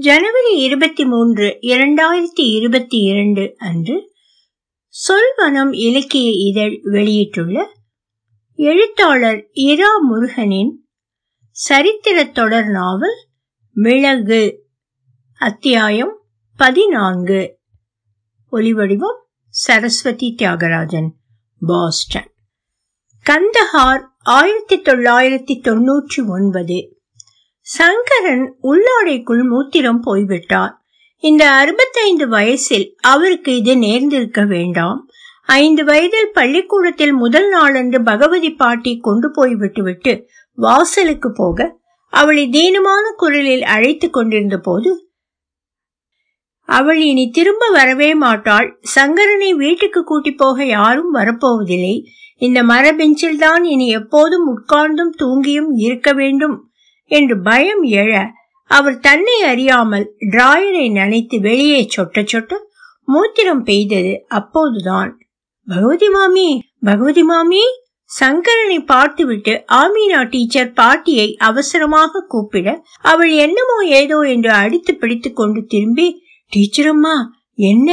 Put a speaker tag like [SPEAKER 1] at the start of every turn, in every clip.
[SPEAKER 1] ஜனவரி இருபத்தி மூன்று இரண்டாயிரத்தி இருபத்தி இரண்டு அன்று சொல்வனம் இலக்கிய இதழ் வெளியிட்டுள்ள எழுத்தாளர் இரா முருகனின் சரித்திர தொடர் நாவல் மிளகு அத்தியாயம் பதினான்கு. ஒலிவடிவம் சரஸ்வதி தியாகராஜன் பாஸ்டன். கந்தஹார் ஆயிரத்தி தொள்ளாயிரத்தி தொன்னூற்றி ஒன்பது சங்கரன் உள்ளாடைக்குள் மூத்திரம் போய்விட்டார். இந்த அறுபத்தைந்து வயசில் அவருக்கு இது நேர்ந்திருக்க வேண்டாம். ஐந்து வயதில் பள்ளிக்கூடத்தில் முதல் நாளன்று பகவதி பாட்டி கொண்டு போய் விட்டுவிட்டு வாசலுக்கு போக அவளை தீனமான குரலில் அழைத்து கொண்டிருந்த போது அவள் இனி திரும்ப வரவே மாட்டாள். சங்கரனை வீட்டுக்கு கூட்டி போக யாரும் வரப்போவதில்லை. இந்த மரபெஞ்சில் தான் இனி எப்போதும் உட்கார்ந்தும் தூங்கியும் இருக்க வேண்டும். என்று பயம் எழ அவர் தன்னை அறியாமல் டிராயரை நனைத்து வெளியே சொட்ட சொட்ட மூத்திரம் பெய்தது அப்போதுதான். பகவதி மாமி பகவதி மாமி! சங்கரனை பார்த்துவிட்டு ஆமீனா டீச்சர் பாட்டியை அவசரமாக கூப்பிட அவள் என்னமோ ஏதோ என்று அடித்து பிடித்து கொண்டு திரும்பி டீச்சரம்மா என்ன?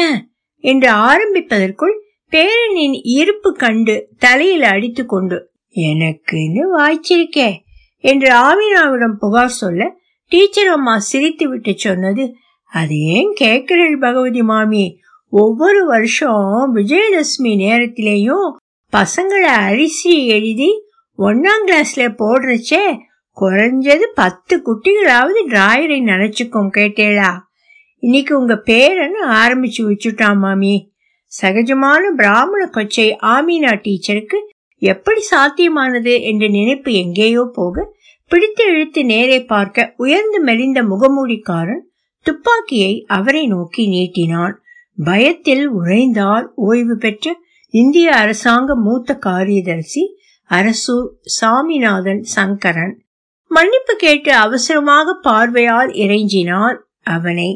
[SPEAKER 1] என்று ஆரம்பிப்பதற்குள் பேரனின் இருப்பு கண்டு தலையில் அடித்து கொண்டு எனக்குன்னு வாய்ச்சிருக்கே. என்று ஆமினாவிடம் புகார் சொல்ல டீச்சர் அம்மா சிரித்து விட்டு சொன்னது அது ஏன் கேட்கிறீள் பகவதி மாமி? ஒவ்வொரு வருஷம் விஜயதசமி நேரத்திலேயும் பசங்களை அரிசி எழுதி ஒன்னாம் கிளாஸ்ல போடுறச்சே குறைஞ்சது பத்து குட்டிகளாவது டிராயரை நினைச்சுக்கும் கேட்டேளா. இன்னைக்கு உங்க பேரன்னு ஆரம்பிச்சு வச்சுட்டான் மாமி. சகஜமான பிராமண கொச்சை ஆமீனா டீச்சருக்கு எப்படி சாத்தியமானது என்ற நினைப்பு எங்கேயோ போக பிடித்து இழுத்து நேரே பார்க்க உயர்ந்து மெலிந்த முகமூடிக்காரன் துப்பாக்கியை அவரை நோக்கி நீட்டினான். பயத்தில் உறைந்தார் ஓய்வு பெற்ற இந்திய அரசாங்க மூத்த காரியதர்சி அரசு சாமிநாதன் சங்கரன். மன்னிப்பு கேட்டு அவசரமாக பார்வையால் இறைஞ்சினார் அவனை.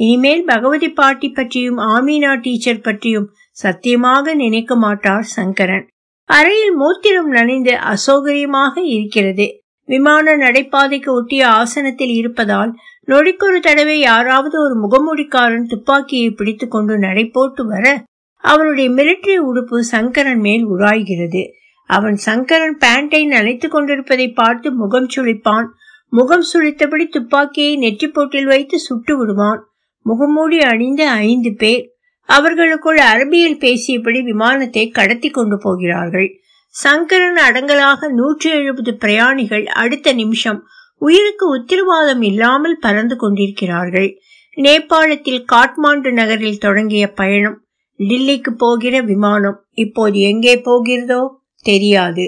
[SPEAKER 1] இனிமேல் பகவதி பாட்டி பற்றியும் ஆமீனா டீச்சர் பற்றியும் சத்தியமாக நினைக்க மாட்டார் சங்கரன். அறையில் மூத்திரம் நனைந்து அசௌகரியமாக இருக்கிறது. விமான நடைபாதைக்கு ஒட்டிய ஆசனத்தில் இருப்பதால் நொடிக்கொரு தடவை யாராவது ஒரு முகமூடிக்காரன் துப்பாக்கியை பிடித்து கொண்டு நடை போட்டு வர அவனுடைய மிலிட்டரி உடுப்பு சங்கரன் மேல் உராய்கிறது. அவன் சங்கரன் பேண்டை நனைத்து கொண்டிருப்பதை பார்த்து முகம் சுழிப்பான் முகம் சுழித்தபடி துப்பாக்கியை நெற்றி போட்டில் வைத்து சுட்டு விடுவான். முகமூடி அணிந்த ஐந்து பேர். அவர்களுக்குள் அரபியில் பேசியபடி விமானத்தை கடத்தி கொண்டு போகிறார்கள். சங்கரன் அடங்கலாக நூற்றி எழுபது பிரயாணிகள் அடுத்த நிமிஷம் உயிருக்கு உத்தரவாதம் இல்லாமல் பறந்து கொண்டிருக்கிறார்கள். நேபாளத்தில் காட்மாண்டு நகரில் தொடங்கிய பயணம் டில்லிக்கு போகிற விமானம் இப்போது எங்கே போகிறதோ தெரியாது.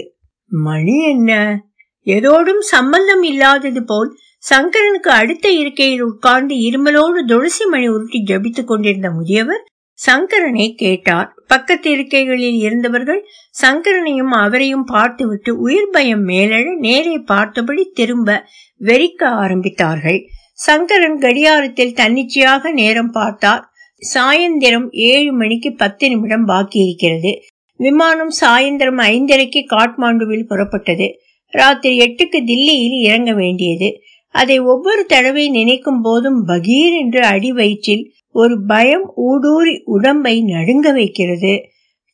[SPEAKER 1] மணி என்ன? எதோடும் சம்பந்தம் இல்லாதது போல் சங்கரனுக்கு அடுத்த இருக்கையில் உட்கார்ந்து இருமலோடு துளசி மணி உருட்டி ஜபித்துக் கொண்டிருந்த முதியவர் சங்கரனை கேட்டார். பக்கத்து இருக்கைகளில் இருந்தவர்கள் சங்கரனையும் அவரையும் பார்த்துவிட்டு உயிர் பயம் மேலெழ நேரே பார்த்தபடி திரும்ப வெறிக்க ஆரம்பித்தார்கள். சங்கரன் கடியாரத்தில் தன்னிச்சையாக நேரம் பார்த்தார். சாயந்திரம் ஏழு மணிக்கு பத்து நிமிடம் பாக்கி இருக்கிறது. விமானம் சாயந்திரம் ஐந்தரைக்கு காட்மாண்டுவில் புறப்பட்டது. ராத்திரி எட்டுக்கு தில்லியில் இறங்க வேண்டியது. அதை ஒவ்வொரு தடவை நினைக்கும் போதும் பகீர் என்று அடி வயிற்றில் ஒரு பயம் ஊடூறி உடம்பை நடுங்க வைக்கிறது.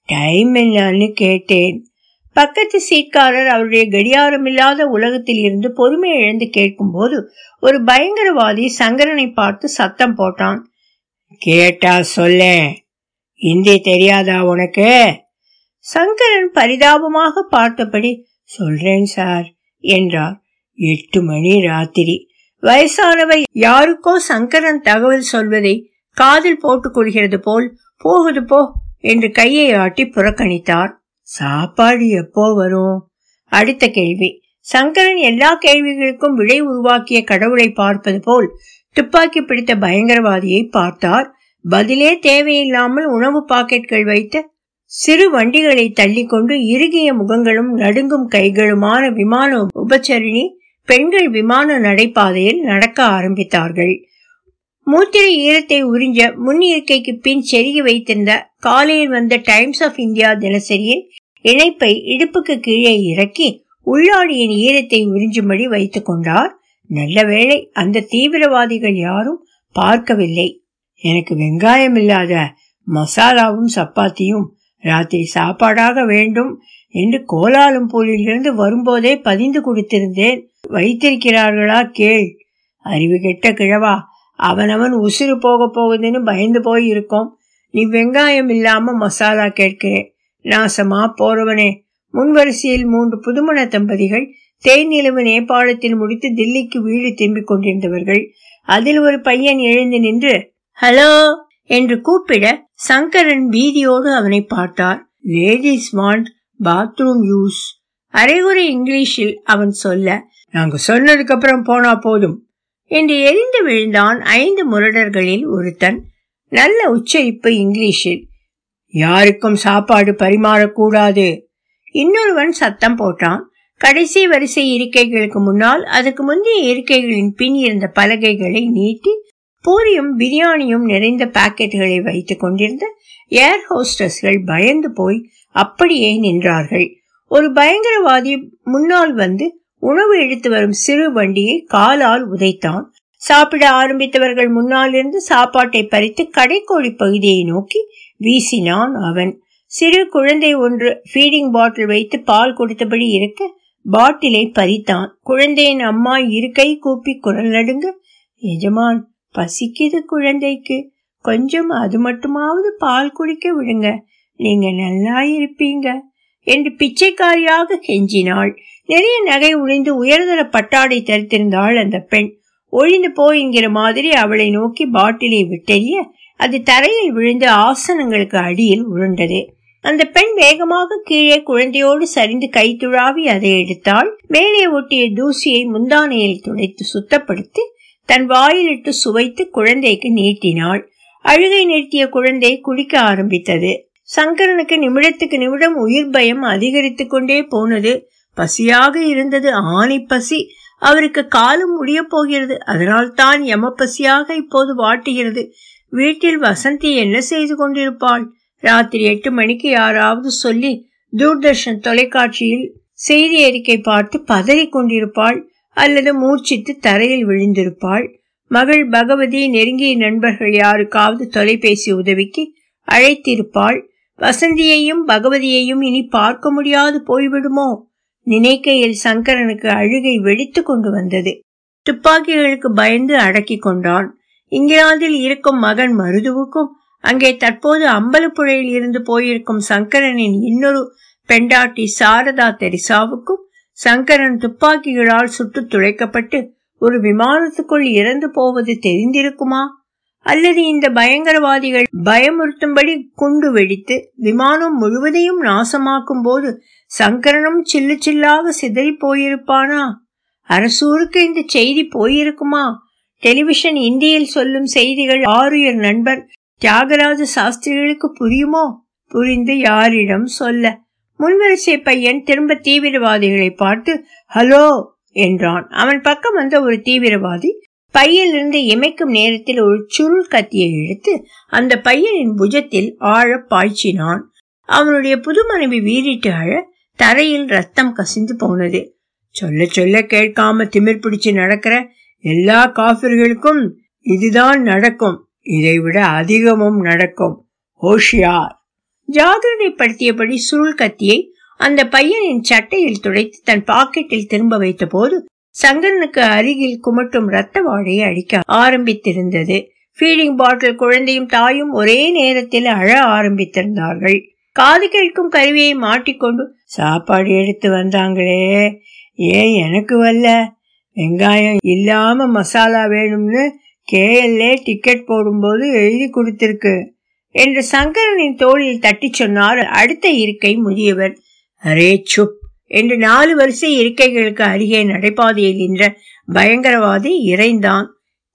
[SPEAKER 1] டைம் என்னன்னு கேட்டேன். பக்கத்து சீட்காரர் அவருடைய கடியாரம் இல்லாத உலகத்தில் இருந்து பொறுமை இழந்து கேட்கும் போது ஒரு பயங்கரவாதி சங்கரனை பார்த்து சத்தம் போட்டான். கேட்டா சொல்ல. இந்தி தெரியாதா உனக்கு? சங்கரன் பரிதாபமாக பார்த்தபடி சொல்றேன் சார் என்றார். எட்டு மணி ராத்திரி. வயசானவர் யாருக்கோ சங்கரன் தகவல் சொல்வதை காதில் போட்டுக் கொள்கிறது போல் போகுது போ என்று கையை ஆட்டி புறக்கணித்தார். சாப்பாடு எப்போ வரும்? அடுத்த கேள்வி. சங்கரன் எல்லா கேள்விகளுக்கும் விடை உருவாக்கிய கடவுளை பார்ப்பது போல் துப்பாக்கி பிடித்த பயங்கரவாதியை பார்த்தார். பதிலே தேவையில்லாமல் உணவு பாக்கெட்கள் வைத்த சிறு வண்டிகளை தள்ளிக்கொண்டு இறுகிய முகங்களும் நடுங்கும் கைகளுமான விமான உபச்சரிணி பெண்கள் விமான நடைபாதையில் நடக்க ஆரம்பித்தார்கள். மூத்திரை ஈரத்தை உறிஞ்ச முன் இருக்கைக்கு பின் செருகி வைத்திருந்த காலையில் வந்த டைம்ஸ் ஆஃப் இந்தியா தினசரியின் இணைப்பை இடுப்புக்கு கீழே இறக்கி உள்ளாடியின் ஈரத்தை உறிஞ்சும்படி வைத்துக் கொண்டார். நல்ல வேளை அந்த தீவிரவாதிகள் யாரும் பார்க்கவில்லை. எனக்கு வெங்காயம் இல்லாத மசாலாவும் சப்பாத்தியும் ராத்திரி சாப்பாடாக வேண்டும் என்று கோலாலம்பூரிலிருந்து வரும்போதே பதிந்து கொடுத்திருந்தேன். வைத்திருக்கிறார்களா கேள். அறிவு கெட்ட கிழவா அவனவன் உசுறு போக போகுதுன்னு பயந்து போய் இருக்கோம். நீ வெங்காயம் இல்லாம மசாலா கேட்கிறேன் நாசமா போறவனே. முன்வரிசையில் மூன்று புதுமண தம்பதிகள் தேனிலவு நேபாளத்தில் முடித்து தில்லிக்கு வீடு திரும்பிக் கொண்டிருந்தவர்கள். அதில் ஒரு பையன் எழுந்து நின்று ஹலோ என்று கூப்பிட சங்கரன் பீதியோடு அவனை பார்த்தார். லேடிஸ் வாண்ட் பாத்ரூம் யூஸ் அரைகுறை இங்கிலீஷில் அவன் சொல்ல நாங்க சொன்னதுக்கு அப்புறம் போனா போதும். என்று எரிந்து விழுந்தான் ஐந்து முரடர்களில் ஒருத்தன். நல்ல உச்சரிப்பு இங்கிலீஷில். யாருக்கும் சாப்பாடு பரிமாறக்கூடாது இன்னொருவன் சத்தம் போட்டான். கடைசி வரிசை இருக்கைகளுக்கு முன்னால் அதுக்கு முந்தைய இருக்கைகளின் பின் இருந்த பலகைகளை நீட்டி பூரியும் பிரியாணியும் நிறைந்த பாக்கெட்டுகளை வைத்துக் கொண்டிருந்த ஏர் ஹோஸ்டஸ்கள் பயந்து போய் அப்படியே நின்றார்கள். ஒரு பயங்கரவாதி முன்னால் வந்து உணவு எடுத்து வரும் சிறு வண்டியை காலால் உதைத்தான். சாப்பிட ஆரம்பித்தவர்கள் முன்னால் இருந்து சாப்பாட்டை பறித்து கடைக்கோழி பகுதியை நோக்கி வீசினான் அவன். சிறு குழந்தை ஒன்று ஃபீடிங் பாட்டில் வைத்து பால் கொடுத்தபடி இருக்க பாட்டிலை பறித்தான். குழந்தையின் அம்மா இருக்கை கூப்பி குரல் நடுங்க எஜமான் பசிக்குது குழந்தைக்கு. கொஞ்சம் அது மட்டுமாவது பால் குடிக்க விடுங்க. நீங்க நல்லா இருப்பீங்க என்று பிச்சைக்காரியாக கெஞ்சினாள். நிறைய நகை உழைந்து உயர்தர பட்டாடை தரித்திருந்தாள் அந்த பெண். ஒழிந்து போய்ங்கிற மாதிரி அவளை நோக்கி பாட்டிலை விட்டெறிய அது தரையில் விழுந்து ஆசனங்களுக்கு அடியில் உருண்டது. அந்த பெண் வேகமாக கீழே குழந்தையோடு சரிந்து கைத்துழாவி அதை எடுத்தால் மேலே ஒட்டிய தூசியை முந்தானையில் துடைத்து சுத்தப்படுத்தி தன் வாயிலிட்டு சுவைத்து குழந்தைக்கு நீட்டினாள். அழுகை நிறுத்திய குழந்தை குடிக்க ஆரம்பித்தது. சங்கரனுக்கு நிமிடத்துக்கு நிமிடம் உயிர் பயம் அதிகரித்து கொண்டே போனது. பசியாக இருந்தது ஆணி பசி. அவருக்கு காலம் முடிய போகிறது. அதனால் தான் யம பசியாக இப்போது வாட்டுகிறது. வீட்டில் வசந்தி என்ன செய்து கொண்டிருப்பாள்? ராத்திரி எட்டு மணிக்கு யாராவது சொல்லி தூர்தர்ஷன் தொலைக்காட்சியில் செய்தி அறிக்கை பார்த்து பதறி கொண்டிருப்பாள் அல்லது மூர்ச்சித்து தரையில் விழுந்திருப்பாள். மகள் பகவதி நெருங்கிய நண்பர்கள் யாருக்காவது தொலைபேசி உதவிக்கு அழைத்திருப்பாள். வசந்தியையும் பகவதியையும் இனி பார்க்க முடியாது போய்விடுமோ? நினைக்கையில் சங்கரனுக்கு அழுகை வெடித்து கொண்டு வந்தது. துப்பாக்கிகளுக்கு பயந்து அடக்கி கொண்டான். இங்கிலாந்தில் இருக்கும் மகன் மருதுவுக்கும் அங்கே தற்போது அம்பலப்புழையில் இருந்து போயிருக்கும் சங்கரனின் இன்னொரு பெண்டாட்டி சாரதா தெரிசாவுக்கும் சங்கரன் துப்பாக்கிகளால் சுட்டு துளைக்கப்பட்டு ஒரு விமானத்துக்குள் இறந்து போவது தெரிந்திருக்குமா? அல்லது இந்த பயங்கரவாதிகள் பயமுறுத்தும்படி குண்டு வெடித்து விமானம் முழுவதையும் நாசமாக்கும் போது சங்கரனும் சில்லு சில்லாக சிதறி போயிருப்பானா? அரசூருக்கு இந்த செய்தி போயிருக்குமா? டெலிவிஷன் இந்தியில் சொல்லும் செய்திகள் ஆறுயர் நண்பர் தியாகராஜ சாஸ்திரிகளுக்கு புரியுமோ? புரிந்து யாரிடம் சொல்ல. முன்வரிசை பையன் திரும்ப தீவிரவாதிகளை பார்த்து ஹலோ என்றான். அவன் பக்கம் வந்த ஒரு தீவிரவாதி பையிலிருந்து இமைக்கும் நேரத்தில் ஒரு சுருள் கத்தியை இழுத்து அந்த பையனின் புஜத்தில் ஆழ பாய்ச்சினான். அவனுடைய புது மனைவி வீறிட்டு அழ தரையில் ரத்தம் கசிந்து போனது. சொல்ல சொல்ல கேட்காம திமிர் பிடிச்சு நடக்கிற எல்லா காஃபிர்களுக்கும் இதுதான் நடக்கும். இதைவிட அதிகமும் நடக்கும். ஹோஷியார். ஜாகிரதைப்படுத்தியபடி சுருள் கத்தியை அந்த பையனின் சட்டையில் துடைத்து தன் பாக்கெட்டில் திரும்ப வைத்த போது சங்கரனுக்கு அருகில் குமட்டும் ரத்த வாடையை அடிக்க ஆரம்பித்திருந்தது. ஃபீடிங் பாட்டில் குழந்தையும் தாயும் ஒரே நேரத்தில் அழ ஆரம்பித்திருந்தார்கள். காது கேட்கும் கருவியை மாட்டிக்கொண்டு சாப்பாடு எடுத்து வந்தாங்களே. ஏன் எனக்கு வரல? வெங்காயம் இல்லாம மசாலா வேணும்னு கேஎல்ஏ டிக்கெட் போடும்போது எழுதி கொடுத்திருக்கு. என்று சங்கரனின் தோளில் தட்டி சொன்னார் அடுத்த இருக்கை முதியவர். அரே சுப். என்று நாலு வரிசை இருக்கைகளுக்கு அருகே நடைபாதையில் நின்ற பயங்கரவாதி இறைந்தான்.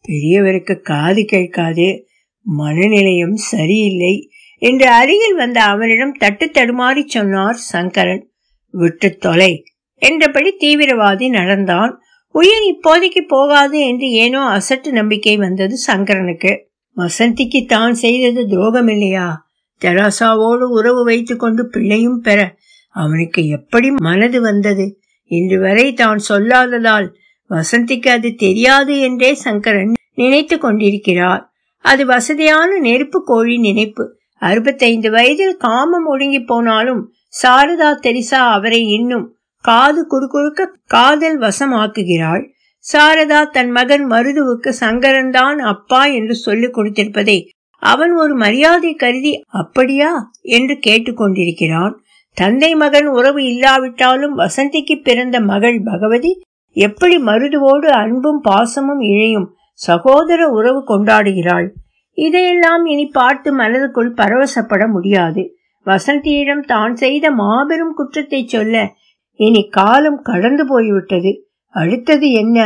[SPEAKER 1] பெரியவருக்கு காது கேட்காது மனநிலையும் சரியில்லை என்று அருகில் வந்த அவனிடம் தட்டு தடுமாறி சொன்னார் சங்கரன். விட்டு தொலை என்றபடி தீவிரவாதி நடந்தான். உயிர் இப்போதைக்கு போகாது என்று ஏனோ அசட்டு நம்பிக்கை வந்தது சங்கரனுக்கு. வசந்திக்கு தான் செய்தது துரோகம் இல்லையா தெராசாவோடு உறவு வைத்துக் கொண்டு பிள்ளையும் பெற அவனுக்கு எப்படி மனது வந்தது? இன்று வரை தான் சொல்லாததால் வசந்திக்கு அது தெரியாது என்றே சங்கரன் நினைத்து கொண்டிருக்கிறார். அது வசதியான நெருப்பு கோழி நினைப்பு. அறுபத்தைந்து வயதில் காமம் ஒடுங்கி போனாலும் சாரதா தெரிசா அவரை இன்னும் காது குறுக்குறுக்க காதல் வசமாக்குகிறாள். சாரதா தன் மகன் மருதுவுக்கு சங்கரன் தான் அப்பா என்று சொல்லிக் கொடுத்திருப்பதை அவன் ஒரு மரியாதை கருதி அப்படியா? என்று கேட்டுக்கொண்டிருக்கிறான் தந்தை மகன் உறவு இல்லாவிட்டாலும் வசந்திக்கு பிறந்த மகள் பகவதி எப்படி மருதுவோடு அன்பும் பாசமும் இழையும் சகோதர உறவு கொண்டாடுகிறாள். இதையெல்லாம் இனி பார்த்து மனதுக்குள் பரவசப்பட முடியாது. வசந்தியிடம் தான் செய்த மாபெரும் குற்றத்தை சொல்ல இனி காலம் கடந்து போய்விட்டது. அடுத்தது என்ன?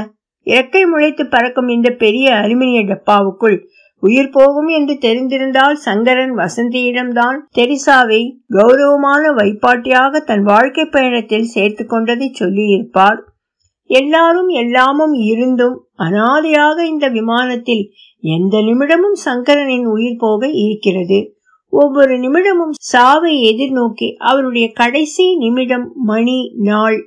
[SPEAKER 1] இறக்கை முளைத்து பறக்கும் இந்த பெரிய அலுமினிய டப்பாவுக்குள் உயிர் போகும் என்று தெரிந்திருந்தால் சங்கரன் வசந்தியிடம்தான் தெரிசாவை கௌரவமான வைப்பாட்டியாக தன் வாழ்க்கை பயணத்தில் சேர்த்து கொண்டதை சொல்லியிருப்பார். எல்லாரும் எல்லாமும் இருந்தும் அனாதையாக இந்த விமானத்தில் எந்த நிமிடமும் சங்கரனின் உயிர் போக இருக்கிறது. ஒவ்வொரு நிமிடமும் சாவை எதிர்நோக்கி அவருடைய கடைசி நிமிடம் மணி நாள்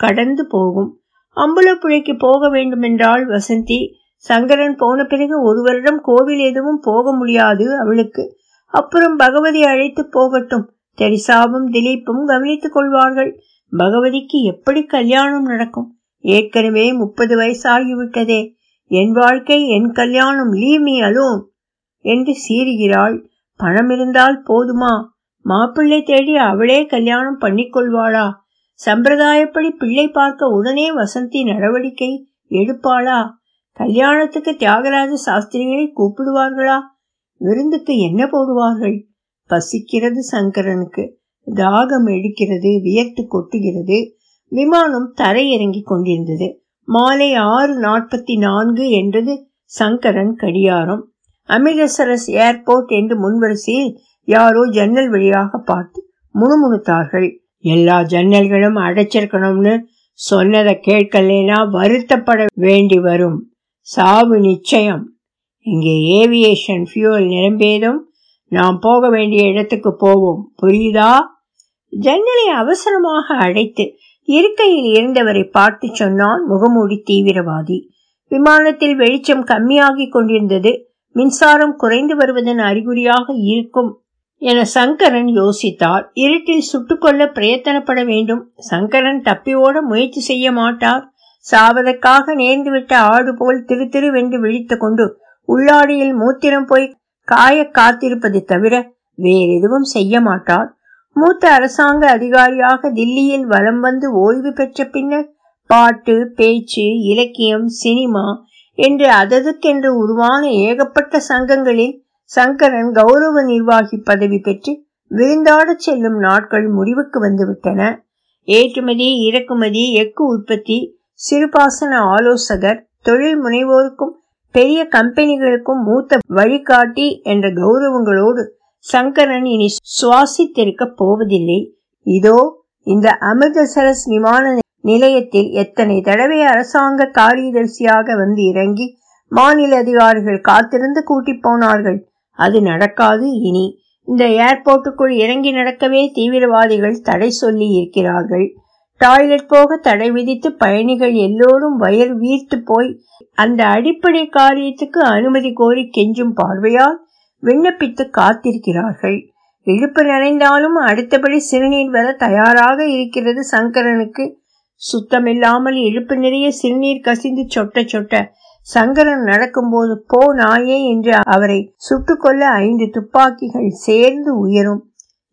[SPEAKER 1] கடந்து போகும். அம்புலப்புழைக்கு போக வேண்டுமென்றால் வசந்தி சங்கரன் போன பிறகு ஒரு வருடம் கோவில் எதுவும் போக முடியாது அவளுக்கு. அப்புறம் பகவதி அழைத்து போகட்டும். தெரிசாவும் திலீப்பும் கவனித்துக் கொள்வார்கள். பகவதிக்கு எப்படி கல்யாணம் நடக்கும்? ஏற்கனவே முப்பது வயசாகிவிட்டதே. என் வாழ்க்கை என் கல்யாணம் லீமி அலோன் என்று சீறுகிறாள். பணம் இருந்தால் போதுமா? மாப்பிள்ளை தேடி அவளே கல்யாணம் பண்ணிக்கொள்வாளா? சம்பிரதாயப்படி பிள்ளை பார்க்க உடனே வசந்தி நடவடிக்கை எடுப்பாளா? கல்யாணத்துக்கு தியாகராஜ சாஸ்திரிகளை கூப்பிடுவார்களா? விருந்துக்கு என்ன போடுவார்கள்? பசிக்கிறது சங்கரனுக்கு தாகம் எடுக்கிறது வியர்த்து கொட்டுகிறது. விமானம் தரையிறங்கி கொண்டிருந்தது. மாலை ஆறு நாற்பத்தி நான்கு என்றது சங்கரன் கடியாரம் அமிர்தசரஸ் ஏர்போர்ட் என்று முன்வரிசையில் யாரோ ஜன்னல் வழியாக பார்த்து முணுமுணுத்தார்கள். எல்லா ஜன்னல்களும் அடைச்சிருக்கணும்னு சொன்னதை கேட்கலேனா வருத்தப்பட வேண்டி வரும். சாவு நிச்சயம். இங்கே ஏவியேஷன் ஃபியூல் நிரம்பியதும் நாம் போக வேண்டிய இடத்துக்கு போவோம். புரியுதா? ஜன்னலை அவசரமாக அடைத்து இருக்கையில் இருந்தவரை பார்த்து சொன்னான் முகமூடி தீவிரவாதி. விமானத்தில் வெளிச்சம் கம்மியாகிக் கொண்டிருந்தது. மின்சாரம் குறைந்து வருவதன் அறிகுறியாக இருக்கும் என சங்கரன் யோசித்தார். இருட்டில் சுட்டுக்கொள்ள பிரயத்தனப்பட வேண்டும். சங்கரன் தப்பி ஓட முயற்சி செய்ய மாட்டார். சாவதற்காக நேர்ந்துவிட்ட ஆடு போல் திரு திருவென்று விழித்து கொண்டு உள்ளாடியில் மூத்திரம் போய் காய காத்திருப்பதை தவிர வேறெதுவும் செய்ய மாட்டார். மூத்த அரசாங்க அதிகாரியாக தில்லியில் வலம் வந்து ஓய்வு பெற்ற பின்னர் பாட்டு பேச்சு இலக்கியம் சினிமா என்று அததுக்கென்று உருவான ஏகப்பட்ட சங்கங்களில் சங்கரன் கௌரவ நிர்வாகி பதவி பெற்று விருந்தாடச் செல்லும் நாட்கள் முடிவுக்கு வந்துவிட்டன. ஏற்றுமதி இறக்குமதி எஃகு உற்பத்தி சிறுபாசன ஆலோசகர் தொழில் முனைவோருக்கும் பெரிய கம்பெனிகளுக்கும் மூத்த வழிகாட்டி என்ற கௌரவங்களோடு சங்கரன் இனி சுவாசித்திருக்க போவதில்லை. இதோ இந்த அமிர்தசரஸ் விமான நிலையத்தில் எத்தனை தடவை அரசாங்க காரியதர்சியாக வந்து இறங்கி மாநில அதிகாரிகள் காத்திருந்து கூட்டி போனார்கள்? அது நடக்காது இனி. இந்த ஏர்போர்ட்டுக்குள் இறங்கி நடக்கவே தீவிரவாதிகள் தடை சொல்லி இருக்கிறார்கள். டாய்லெட் போக தடை விதித்து பயணிகள் எல்லோரும் வயர் வீர்த்து போய் அந்த அடிப்படை காரியத்துக்கு அனுமதி கோரி கெஞ்சும் பார்வையால் விண்ணப்பித்து காத்திருக்கிறார்கள். இழுப்பு நிறைந்தாலும் அடுத்தபடி சிறுநீர் வர தயாராக இருக்கிறது சங்கரனுக்கு. சுத்தமில்லாமல் இழுப்பு நிறைய சிறுநீர் கசிந்து சொட்ட சொட்ட சங்கரன் நடக்கும்போது போ நாயே என்று அவரை சுட்டுக்கொள்ள ஐந்து துப்பாக்கிகள் சேர்ந்து உயரும்.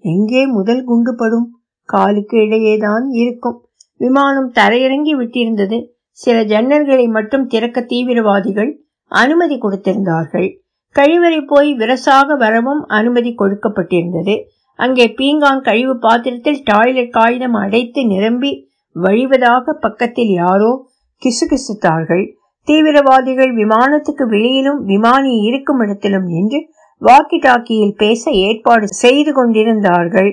[SPEAKER 1] எங்கே முதல் குண்டு படும்? காலுக்கு இடையேதான் இருக்கும். விமானம் தரையிறங்கி விட்டிருந்தது. சில ஜன்னல்களை மட்டும் திறக்க தீவிரவாதிகள் அனுமதி கொடுத்திருந்தார்கள். கழிவறை போய் விரசாக வரவும் அனுமதி கொடுக்கப்பட்டிருந்தது. அங்கே பீங்கான் கழிவு பாத்திரத்தில் டாய்லெட் காகிதம் அடைத்து நிரம்பி வழிவதாக பக்கத்தில் யாரோ கிசுகிசுத்தார்கள். தீவிரவாதிகள் விமானத்துக்கு வெளியிலும் விமானி இருக்கும் இடத்திலும் நின்று வாக்கி டாக்கியில் பேச ஏற்பாடு செய்து கொண்டிருந்தார்கள்.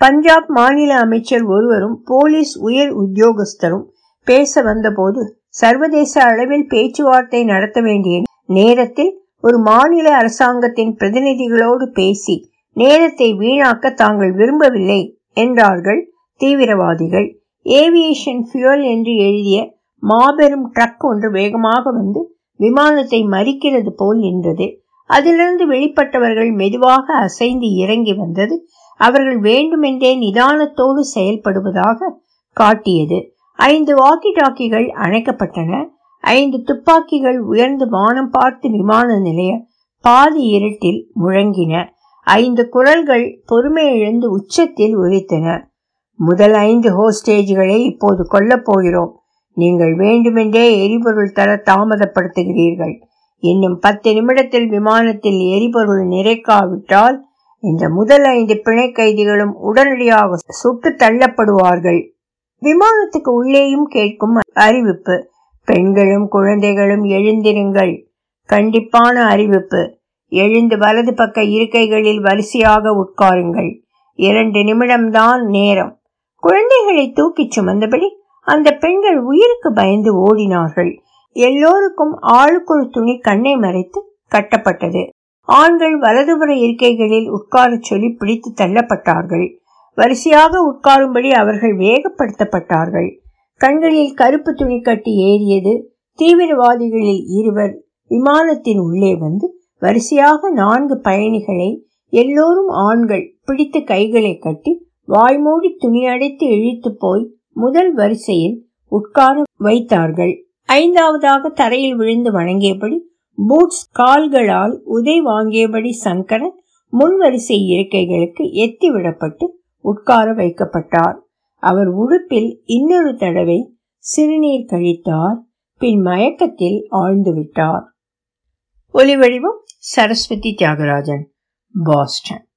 [SPEAKER 1] பஞ்சாப் மாநில அமைச்சர் ஒருவரும் போலீஸ் உயர் உத்தியோகஸ்தரும் பேச வந்தபோது சர்வதேச அளவில் பேச்சுவார்த்தை நடத்த வேண்டிய நேரத்தில் ஒரு மாநில அரசாங்கத்தின் பிரதிநிதிகளோடு பேசி நேரத்தை வீணாக்க தாங்கள் விரும்பவில்லை என்றார்கள் தீவிரவாதிகள். ஏவியேஷன் ஃபியூல் என்று எழுதிய மாபெரும் ட்ரக் ஒன்று வேகமாக வந்து விமானத்தை மறிக்கிறது போல் நின்றது. அதிலிருந்து வெளிப்பட்டவர்கள் மெதுவாக அசைந்து இறங்கி வந்தது. அவர்கள் வேண்டுமென்றே நிதானத்தோடு செயல்படுவதாக காட்டியது. ஐந்து வாக்கி டாக்கிகள் அணைக்கப்பட்டன. ஐந்து துப்பாக்கிகள் உயர்ந்து வானம் பார்த்து விமான நிலைய பாதி இருட்டில் முழங்கின. ஐந்து குரல்கள் பொறுமை இழந்து உச்சத்தில் உரித்தன முதல் ஐந்து ஹோஸ்டேஜ்களை இப்போது கொல்லப் போகிறோம். நீங்கள் வேண்டுமென்றே எரிபொருள் தர தாமதப்படுத்துகிறீர்கள். இன்னும் பத்து நிமிடத்தில் விமானத்தில் எரிபொருள் நிறைக்காவிட்டால் இந்த முதல் ஐந்து பிணை கைதிகளும் உடனடியாக சுட்டு தள்ளப்படுவார்கள். விமானத்துக்கு உள்ளேயும் கேட்கும் அறிவிப்பு. பெண்களும் குழந்தைகளும் எழுந்திருங்கள். கண்டிப்பான அறிவிப்பு. எழுந்து வலது பக்க இருக்கைகளில் வரிசையாக உட்காருங்கள். இரண்டு நிமிடம்தான் நேரம். குழந்தைகளை தூக்கிச் சுமந்தபடி அந்த பெண்கள் உயிருக்கு பயந்து ஓடினார்கள். எல்லோருக்கும் ஆளுக்கு ஒரு துணி கண்ணை மறைத்து கட்டப்பட்டது. ஆண்கள் வலதுபுற இருக்கைகளில் உட்காரச் சொல்லி பிடித்து தள்ளப்பட்டார்கள். வரிசையாக உட்காரும்படி அவர்கள் வேகப்படுத்தப்பட்டார்கள். கண்களில் கருப்பு துணி கட்டி ஏறியது தீவிரவாதிகளில் இருவர் விமானத்தின் உள்ளே வந்து வரிசையாக நான்கு பயணிகளை எல்லோரும் ஆண்கள் பிடித்து கைகளை கட்டி வாய்மூடி துணியடைத்து இழித்து போய் முதல் வரிசையில் உட்கார வைத்தார்கள். ஐந்தாவதாக தரையில் விழுந்து வணங்கியபடி பூட்ஸ் கால்களால் உதை வாங்கியபடி சங்கரன் முன்வரிசை இருக்கைகளுக்கு எத்திவிடப்பட்டு உட்கார வைக்கப்பட்டார். அவர் உடுப்பில் இன்னொரு தடவை சிறுநீர் கழித்தார். பின் மயக்கத்தில் ஆழ்ந்து விட்டார். ஒலிவடிவம் சரஸ்வதி தியாகராஜன் பாஸ்டன்.